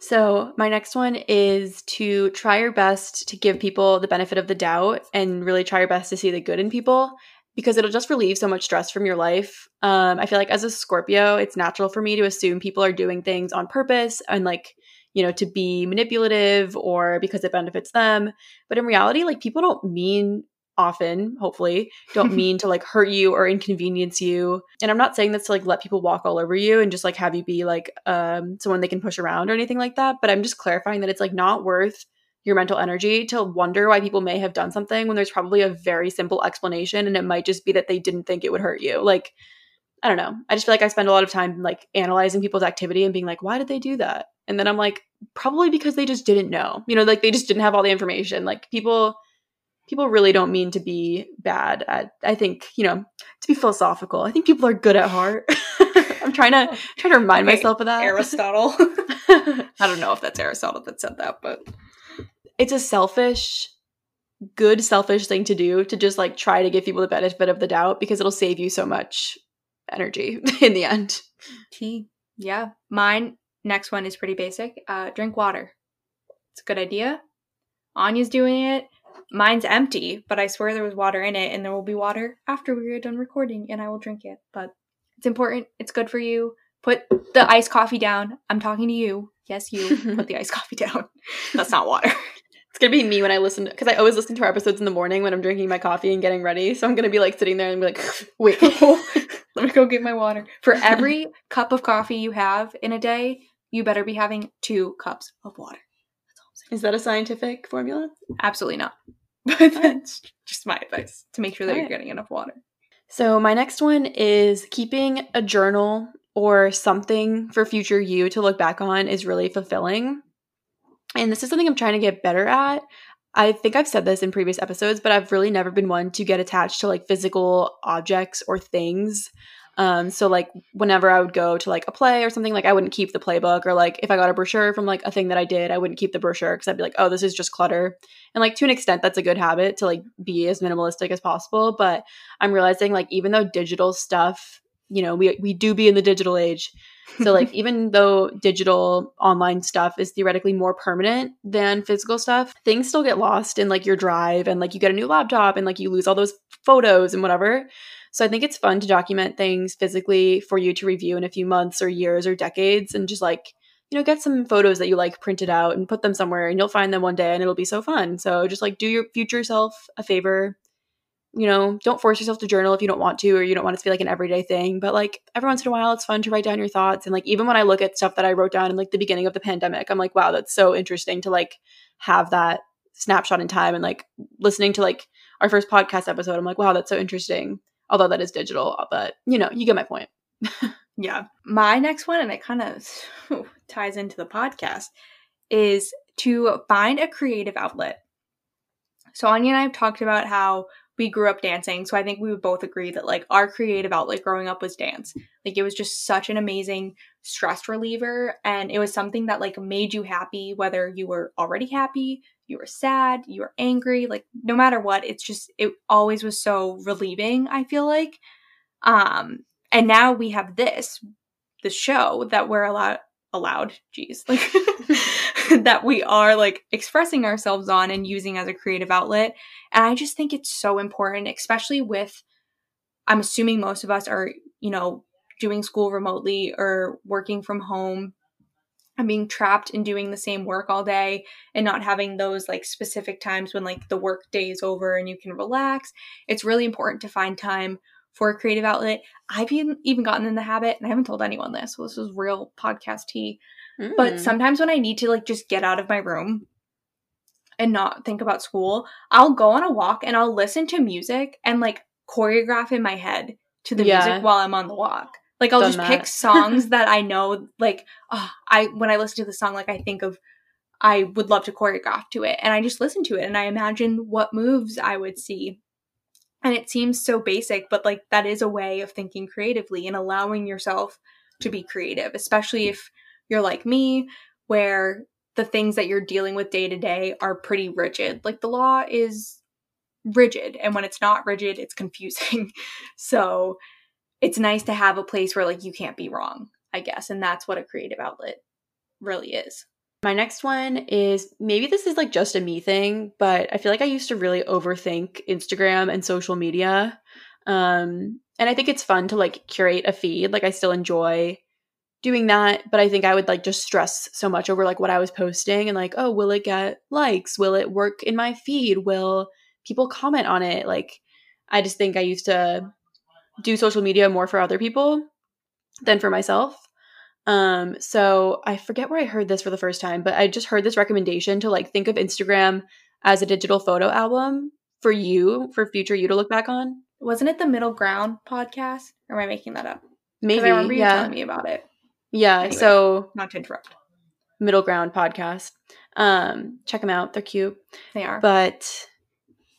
So, my next one is to try your best to give people the benefit of the doubt and really try your best to see the good in people because it'll just relieve so much stress from your life. Um, I feel like as a Scorpio, it's natural for me to assume people are doing things on purpose and like, you know, to be manipulative or because it benefits them. But in reality, like people don't mean often, hopefully, don't mean to like hurt you or inconvenience you. And I'm not saying this to like let people walk all over you and just like have you be like um someone they can push around or anything like that. But I'm just clarifying that it's like not worth your mental energy to wonder why people may have done something when there's probably a very simple explanation and it might just be that they didn't think it would hurt you. Like, I don't know. I just feel like I spend a lot of time like analyzing people's activity and being like, why did they do that? And then I'm like, probably because they just didn't know. You know, like they just didn't have all the information. Like people people really don't mean to be bad at I think, you know, to be philosophical. I think people are good at heart. I'm trying to trying to remind okay, myself of that. Aristotle. I don't know if that's Aristotle that said that, but it's a selfish good selfish thing to do to just like try to give people the benefit of the doubt because it'll save you so much energy in the end. Tea. Yeah. Mine next one is pretty basic. Uh drink water. It's a good idea. Anya's doing it. Mine's empty, but I swear there was water in it and there will be water after we are done recording and I will drink it. But it's important. It's good for you. Put the iced coffee down. I'm talking to you. Yes, you. Put the iced coffee down. That's not water. It's gonna be me when I listen because I always listen to our episodes in the morning when I'm drinking my coffee and getting ready. So I'm gonna be like sitting there and be like, wait, let me go get my water. For every cup of coffee you have in a day, you better be having two cups of water. Is that a scientific formula? Absolutely not. But that's just my advice to make sure that All you're right. getting enough water. So my next one is keeping a journal or something for future you to look back on is really fulfilling. And this is something I'm trying to get better at. I think I've said this in previous episodes, but I've really never been one to get attached to like physical objects or things. Um, so like whenever I would go to like a play or something, like I wouldn't keep the playbook or like if I got a brochure from like a thing that I did, I wouldn't keep the brochure because I'd be like, oh, this is just clutter. And like to an extent, that's a good habit to like be as minimalistic as possible. But I'm realizing like even though digital stuff, you know, we we do be in the digital age, so like even though digital online stuff is theoretically more permanent than physical stuff, things still get lost in like your drive and like you get a new laptop and like you lose all those photos and whatever. So I think it's fun to document things physically for you to review in a few months or years or decades and just like you know, get some photos that you like printed out and put them somewhere and you'll find them one day and it'll be so fun. So just like do your future self a favor you know, don't force yourself to journal if you don't want to or you don't want it to be like an everyday thing. But like every once in a while, it's fun to write down your thoughts. And like even when I look at stuff that I wrote down in like the beginning of the pandemic, I'm like, wow, that's so interesting to like have that snapshot in time. And like listening to like our first podcast episode, I'm like, wow, that's so interesting. Although that is digital, but you know, you get my point. yeah. My next one, and it kind of ties into the podcast, is to find a creative outlet. So Anya and I have talked about how we grew up dancing. So I think we would both agree that like our creative outlet growing up was dance. Like it was just such an amazing stress reliever and it was something that like made you happy whether you were already happy, you were sad, you were angry, like no matter what, it's just it always was so relieving, I feel like. Um and now we have this the show that we're allowed allowed, geez, like that we are like expressing ourselves on and using as a creative outlet. And I just think it's so important, especially with, I'm assuming most of us are, you know, doing school remotely or working from home and being trapped in doing the same work all day and not having those like specific times when like the work day is over and you can relax. It's really important to find time for a creative outlet. I've even, even gotten in the habit, and I haven't told anyone this, so this is real podcast tea. Mm. But sometimes when I need to like just get out of my room and not think about school, I'll go on a walk and I'll listen to music and like choreograph in my head to the yeah. music while I'm on the walk. Like I'll Done just that. pick songs that I know like oh, I when I listen to the song like I think of I would love to choreograph to it and I just listen to it and I imagine what moves I would see. And it seems so basic, but like that is a way of thinking creatively and allowing yourself to be creative, especially if you're like me where the things that you're dealing with day to day are pretty rigid. Like the law is rigid and when it's not rigid, it's confusing. so it's nice to have a place where like you can't be wrong, I guess. And that's what a creative outlet really is. My next one is maybe this is like just a me thing, but I feel like I used to really overthink Instagram and social media. Um, and I think it's fun to like curate a feed. Like I still enjoy doing that, but I think I would like just stress so much over like what I was posting and like, oh, will it get likes? Will it work in my feed? Will people comment on it? Like I just think I used to do social media more for other people than for myself. Um, so I forget where I heard this for the first time, but I just heard this recommendation to like think of Instagram as a digital photo album for you, for future you to look back on. Wasn't it the Middle Ground podcast? Or am I making that up? Maybe. I remember you yeah. telling me about it. Yeah. Anyway, so not to interrupt. Middle Ground podcast. Um, check them out. They're cute. They are. But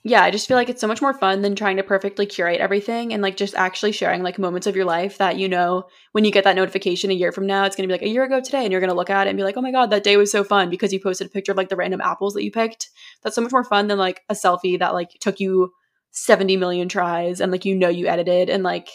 yeah, I just feel like it's so much more fun than trying to perfectly curate everything and like just actually sharing like moments of your life that you know when you get that notification a year from now, it's gonna be like a year ago today, and you're gonna look at it and be like, oh my god, that day was so fun because you posted a picture of like the random apples that you picked. That's so much more fun than like a selfie that like took you 70 million tries and like you know you edited and like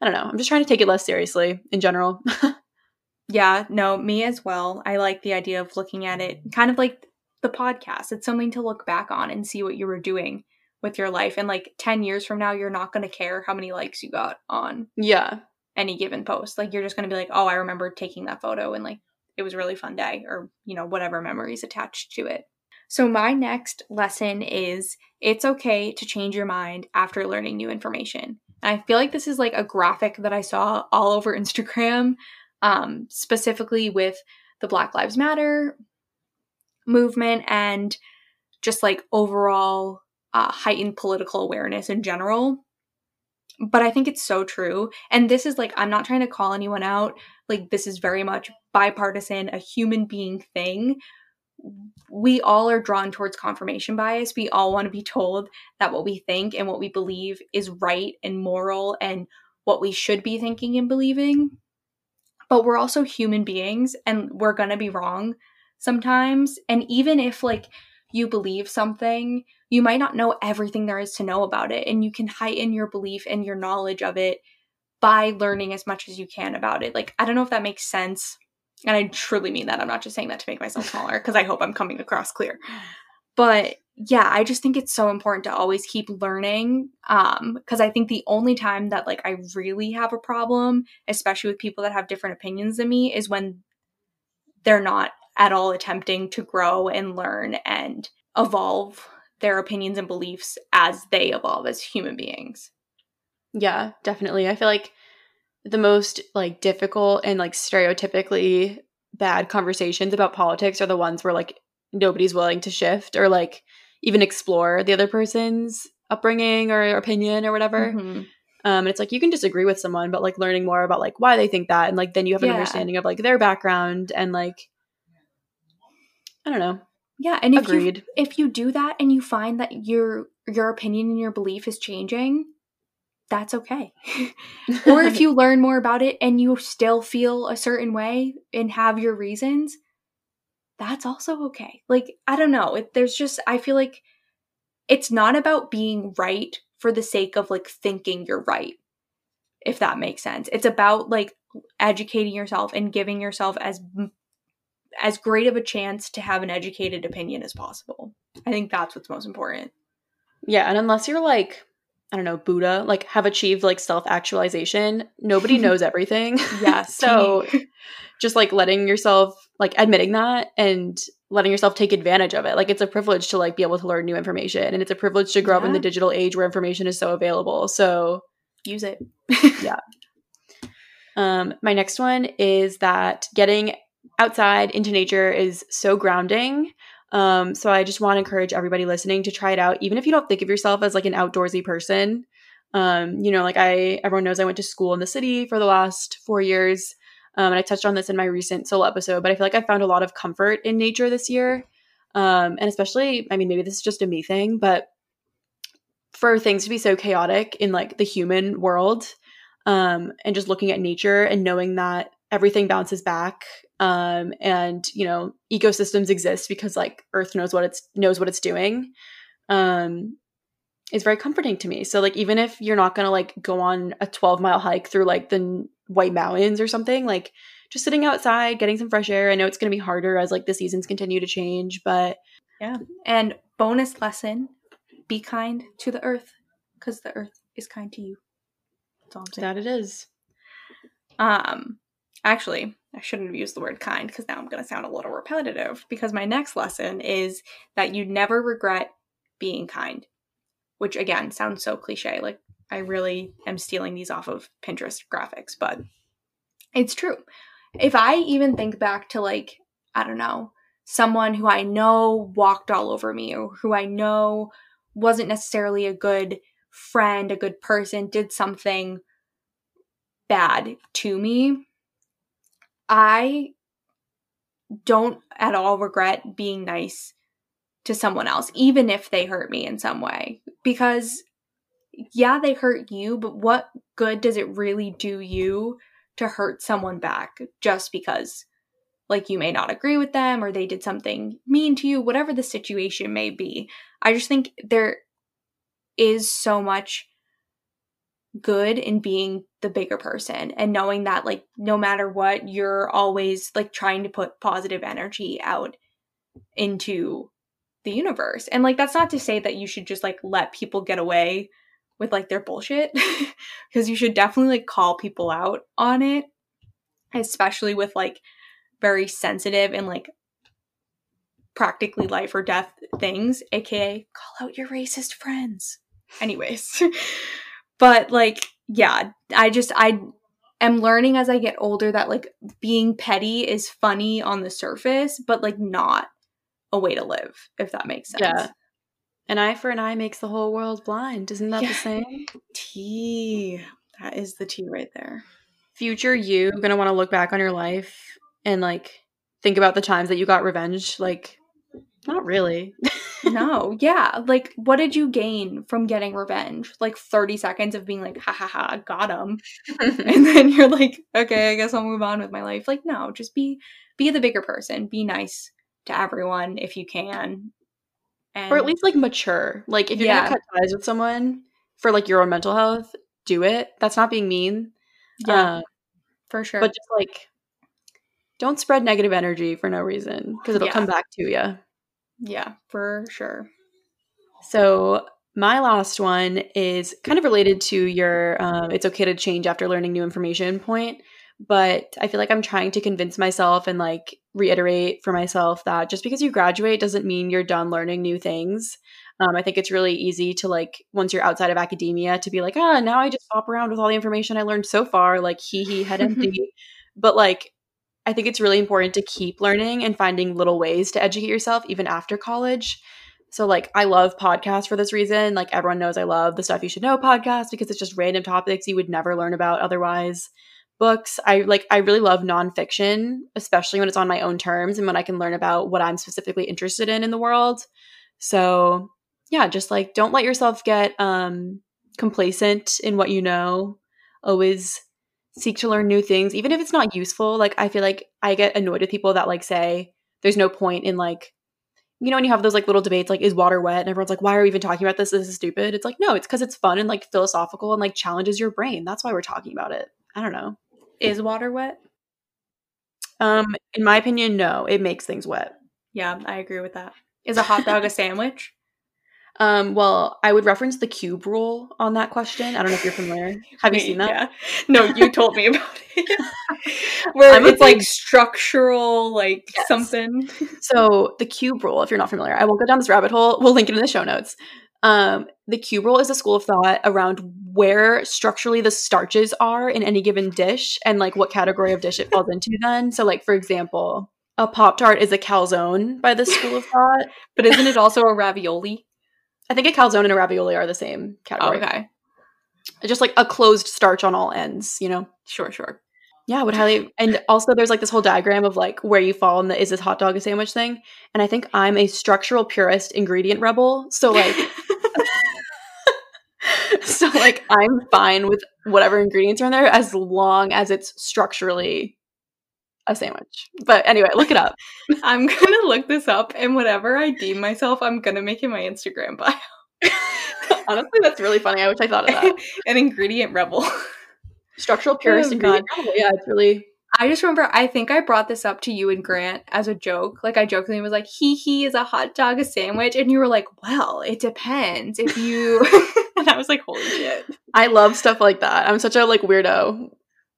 I don't know. I'm just trying to take it less seriously in general. yeah, no, me as well. I like the idea of looking at it kind of like the podcast. It's something to look back on and see what you were doing with your life. And like 10 years from now, you're not going to care how many likes you got on yeah any given post. Like you're just going to be like, oh, I remember taking that photo and like it was a really fun day or, you know, whatever memories attached to it. So, my next lesson is it's okay to change your mind after learning new information. And I feel like this is like a graphic that I saw all over Instagram, um, specifically with the Black Lives Matter movement and just like overall uh, heightened political awareness in general. But I think it's so true. And this is like, I'm not trying to call anyone out. Like, this is very much bipartisan, a human being thing. We all are drawn towards confirmation bias. We all want to be told that what we think and what we believe is right and moral and what we should be thinking and believing. But we're also human beings and we're going to be wrong sometimes. And even if like you believe something, you might not know everything there is to know about it. And you can heighten your belief and your knowledge of it by learning as much as you can about it. Like, I don't know if that makes sense. And I truly mean that. I'm not just saying that to make myself smaller because I hope I'm coming across clear. But yeah, I just think it's so important to always keep learning. Um, because I think the only time that like I really have a problem, especially with people that have different opinions than me, is when they're not at all attempting to grow and learn and evolve their opinions and beliefs as they evolve as human beings. Yeah, definitely. I feel like the most like difficult and like stereotypically bad conversations about politics are the ones where like nobody's willing to shift or like even explore the other person's upbringing or opinion or whatever. Mm-hmm. Um, and it's like you can disagree with someone, but like learning more about like why they think that, and like then you have an yeah. understanding of like their background and like I don't know. Yeah, and if Agreed. you if you do that and you find that your your opinion and your belief is changing, that's okay. or if you learn more about it and you still feel a certain way and have your reasons, that's also okay. Like I don't know, it, there's just I feel like it's not about being right for the sake of like thinking you're right. If that makes sense. It's about like educating yourself and giving yourself as as great of a chance to have an educated opinion as possible. I think that's what's most important. Yeah, and unless you're like I don't know, Buddha, like have achieved like self actualization, nobody knows everything. yeah. so just like letting yourself, like admitting that and letting yourself take advantage of it. Like it's a privilege to like be able to learn new information and it's a privilege to grow yeah. up in the digital age where information is so available. So use it. yeah. Um, my next one is that getting outside into nature is so grounding. Um, so I just want to encourage everybody listening to try it out, even if you don't think of yourself as like an outdoorsy person. Um, you know, like I, everyone knows I went to school in the city for the last four years. Um, and I touched on this in my recent solo episode, but I feel like I found a lot of comfort in nature this year. Um, and especially, I mean, maybe this is just a me thing, but for things to be so chaotic in like the human world, um, and just looking at nature and knowing that everything bounces back um, and you know ecosystems exist because like earth knows what it's knows what it's doing. Um, is very comforting to me. So like even if you're not gonna like go on a 12 mile hike through like the white mountains or something like just sitting outside getting some fresh air i know it's gonna be harder as like the seasons continue to change but yeah. And bonus lesson be kind to the earth because the earth is kind to you. That's all that it is. Um actually I shouldn't have used the word kind because now I'm going to sound a little repetitive because my next lesson is that you never regret being kind, which again sounds so cliche. Like I really am stealing these off of Pinterest graphics, but it's true. If I even think back to like, I don't know, someone who I know walked all over me or who I know wasn't necessarily a good friend, a good person, did something bad to me, I don't at all regret being nice to someone else, even if they hurt me in some way. Because, yeah, they hurt you, but what good does it really do you to hurt someone back just because, like, you may not agree with them or they did something mean to you, whatever the situation may be? I just think there is so much good in being the bigger person and knowing that like no matter what you're always like trying to put positive energy out into the universe. And like that's not to say that you should just like let people get away with like their bullshit because you should definitely like call people out on it especially with like very sensitive and like practically life or death things aka call out your racist friends. Anyways But like, yeah, I just I am learning as I get older that like being petty is funny on the surface, but like not a way to live, if that makes sense. Yeah. An eye for an eye makes the whole world blind. Isn't that yeah. the same? Tea. That is the tea right there. Future you gonna want to look back on your life and like think about the times that you got revenge. Like, not really. no, yeah. Like, what did you gain from getting revenge? Like 30 seconds of being like, ha ha ha, got him. and then you're like, okay, I guess I'll move on with my life. Like, no, just be be the bigger person. Be nice to everyone if you can. And, or at least like mature. Like if you're yeah. gonna cut ties with someone for like your own mental health, do it. That's not being mean. Yeah. Uh, for sure. But just like don't spread negative energy for no reason because it'll yeah. come back to you. Yeah, for sure. So my last one is kind of related to your um, it's okay to change after learning new information point but i feel like i'm trying to convince myself and like reiterate for myself that just because you graduate doesn't mean you're done learning new things um, i think it's really easy to like once you're outside of academia to be like ah now i just hop around with all the information i learned so far like hee hee head empty but like I think it's really important to keep learning and finding little ways to educate yourself even after college. So, like, I love podcasts for this reason. Like, everyone knows I love the stuff you should know podcast because it's just random topics you would never learn about otherwise. Books, I like, I really love nonfiction, especially when it's on my own terms and when I can learn about what I'm specifically interested in in the world. So, yeah, just like, don't let yourself get um, complacent in what you know. Always seek to learn new things, even if it's not useful. Like I feel like I get annoyed with people that like say there's no point in like you know when you have those like little debates like is water wet? And everyone's like why are we even talking about this? This is stupid. It's like no it's because it's fun and like philosophical and like challenges your brain. That's why we're talking about it. I don't know. Is water wet? Um in my opinion no. It makes things wet. Yeah i agree with that. Is a hot dog a sandwich um, well, I would reference the cube rule on that question. I don't know if you're familiar. Have you seen that? Yeah. No, you told me about it. Where I'm it's like structural, like yes. something. So the cube rule, if you're not familiar, I won't go down this rabbit hole. We'll link it in the show notes. Um, the cube rule is a school of thought around where structurally the starches are in any given dish and like what category of dish it falls into then. So like for example, a Pop Tart is a calzone by this school of thought. But isn't it also a ravioli? I think a calzone and a ravioli are the same Oh, category. okay. Just like a closed starch on all ends, you know? Sure, sure. Yeah, I would highly. And also, there's like this whole diagram of like where you fall in the is this hot dog a sandwich thing. And I think I'm a structural purist ingredient rebel. So like, so like I'm fine with whatever ingredients are in there as long as it's structurally a sandwich. But anyway, look it up. I'm gonna look this up, and whatever I deem myself, I'm gonna make it my Instagram bio. Honestly, that's really funny. I wish I thought of that. An ingredient rebel. Structural purist Oh, ingredient. rebel. Yeah, it's really. I just remember, I think I brought this up to you and Grant as a joke. Like, I jokingly was like, hee hee, is a hot dog a sandwich? And you were like, well, it depends if you. and I was like, holy shit. I love stuff like that. I'm such a like weirdo.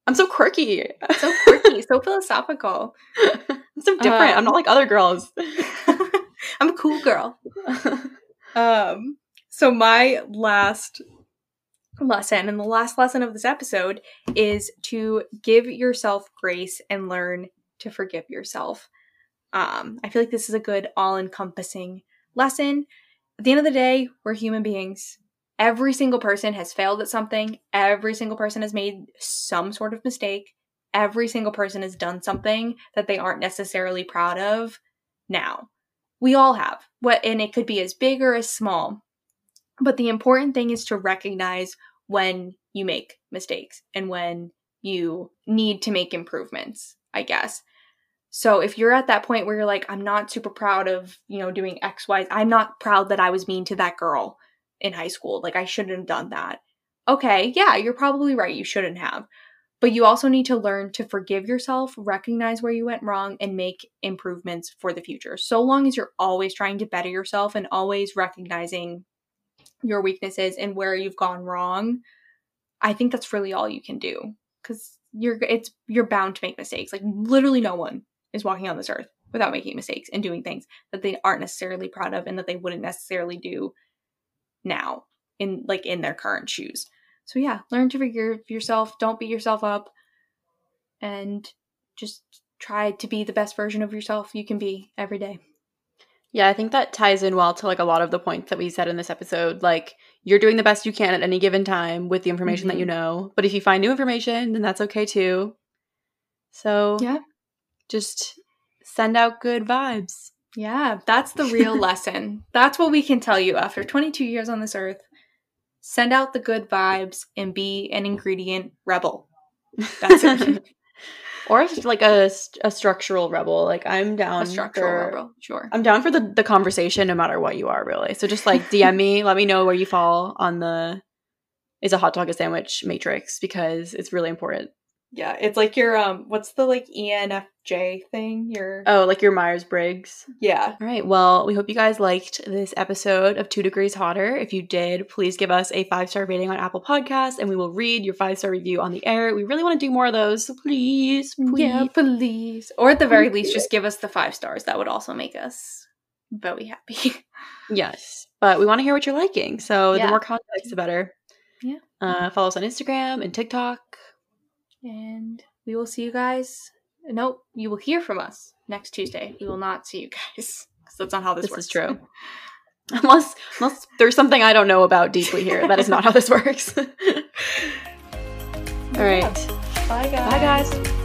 I'm so quirky. So quirky, so philosophical. I'm so different. I'm not Um, like other girls. I'm a cool girl. Um, so my last lesson and the last lesson of this episode is to give yourself grace and learn to forgive yourself. Um, I feel like this is a good all-encompassing lesson. At the end of the day, we're human beings. Every single person has failed at something. Every single person has made some sort of mistake. Every single person has done something that they aren't necessarily proud of now. We all have. What and it could be as big or as small. But the important thing is to recognize when you make mistakes and when you need to make improvements, I guess. So if you're at that point where you're like, I'm not super proud of, you know, doing X, Y, I'm not proud that I was mean to that girl in high school. Like I shouldn't have done that. Okay, yeah, you're probably right. You shouldn't have. But you also need to learn to forgive yourself, recognize where you went wrong, and make improvements for the future. So long as you're always trying to better yourself and always recognizing your weaknesses and where you've gone wrong, I think that's really all you can do. Because you're it's you're bound to make mistakes. Like literally no one is walking on this earth without making mistakes and doing things that they aren't necessarily proud of and that they wouldn't necessarily do now in like in their current shoes. So yeah, learn to forgive yourself, don't beat yourself up and just try to be the best version of yourself you can be every day. Yeah, I think that ties in well to like a lot of the points that we said in this episode. Like you're doing the best you can at any given time with the information that you mm-hmm. know. But if you find new information, then that's okay too. So Yeah. just send out good vibes. Yeah, that's the real lesson. That's what we can tell you after 22 years on this earth. Send out the good vibes and be an ingredient rebel. That's it. or if like a, a structural rebel. Like I'm down a structural for, rebel, sure. I'm down for the the conversation no matter what you are really. So just like DM me, let me know where you fall on the is a hot dog a sandwich matrix because it's really important. Yeah, it's like your um what's the like ENFJ thing? Your Oh, like your Myers Briggs. yeah. All right. Well, we hope you guys liked this episode of Two Degrees Hotter. If you did, please give us a five star rating on Apple Podcasts and we will read your five star review on the air. We really want to do more of those. So please, please. Yeah, please. Or at the very least just give us the 5 stars. That would also make us very happy. Yes. But we want to hear what you're liking. So Yeah. the more context, the better. Yeah. Uh, follow us on Instagram and TikTok. And we will see you guys. Nope, you will hear from us next Tuesday. We will not see you guys because that's not how this, This works. is true. Unless, unless there's something I don't know about deeply here. That is not how this works. All right. Bye, guys. Bye, guys.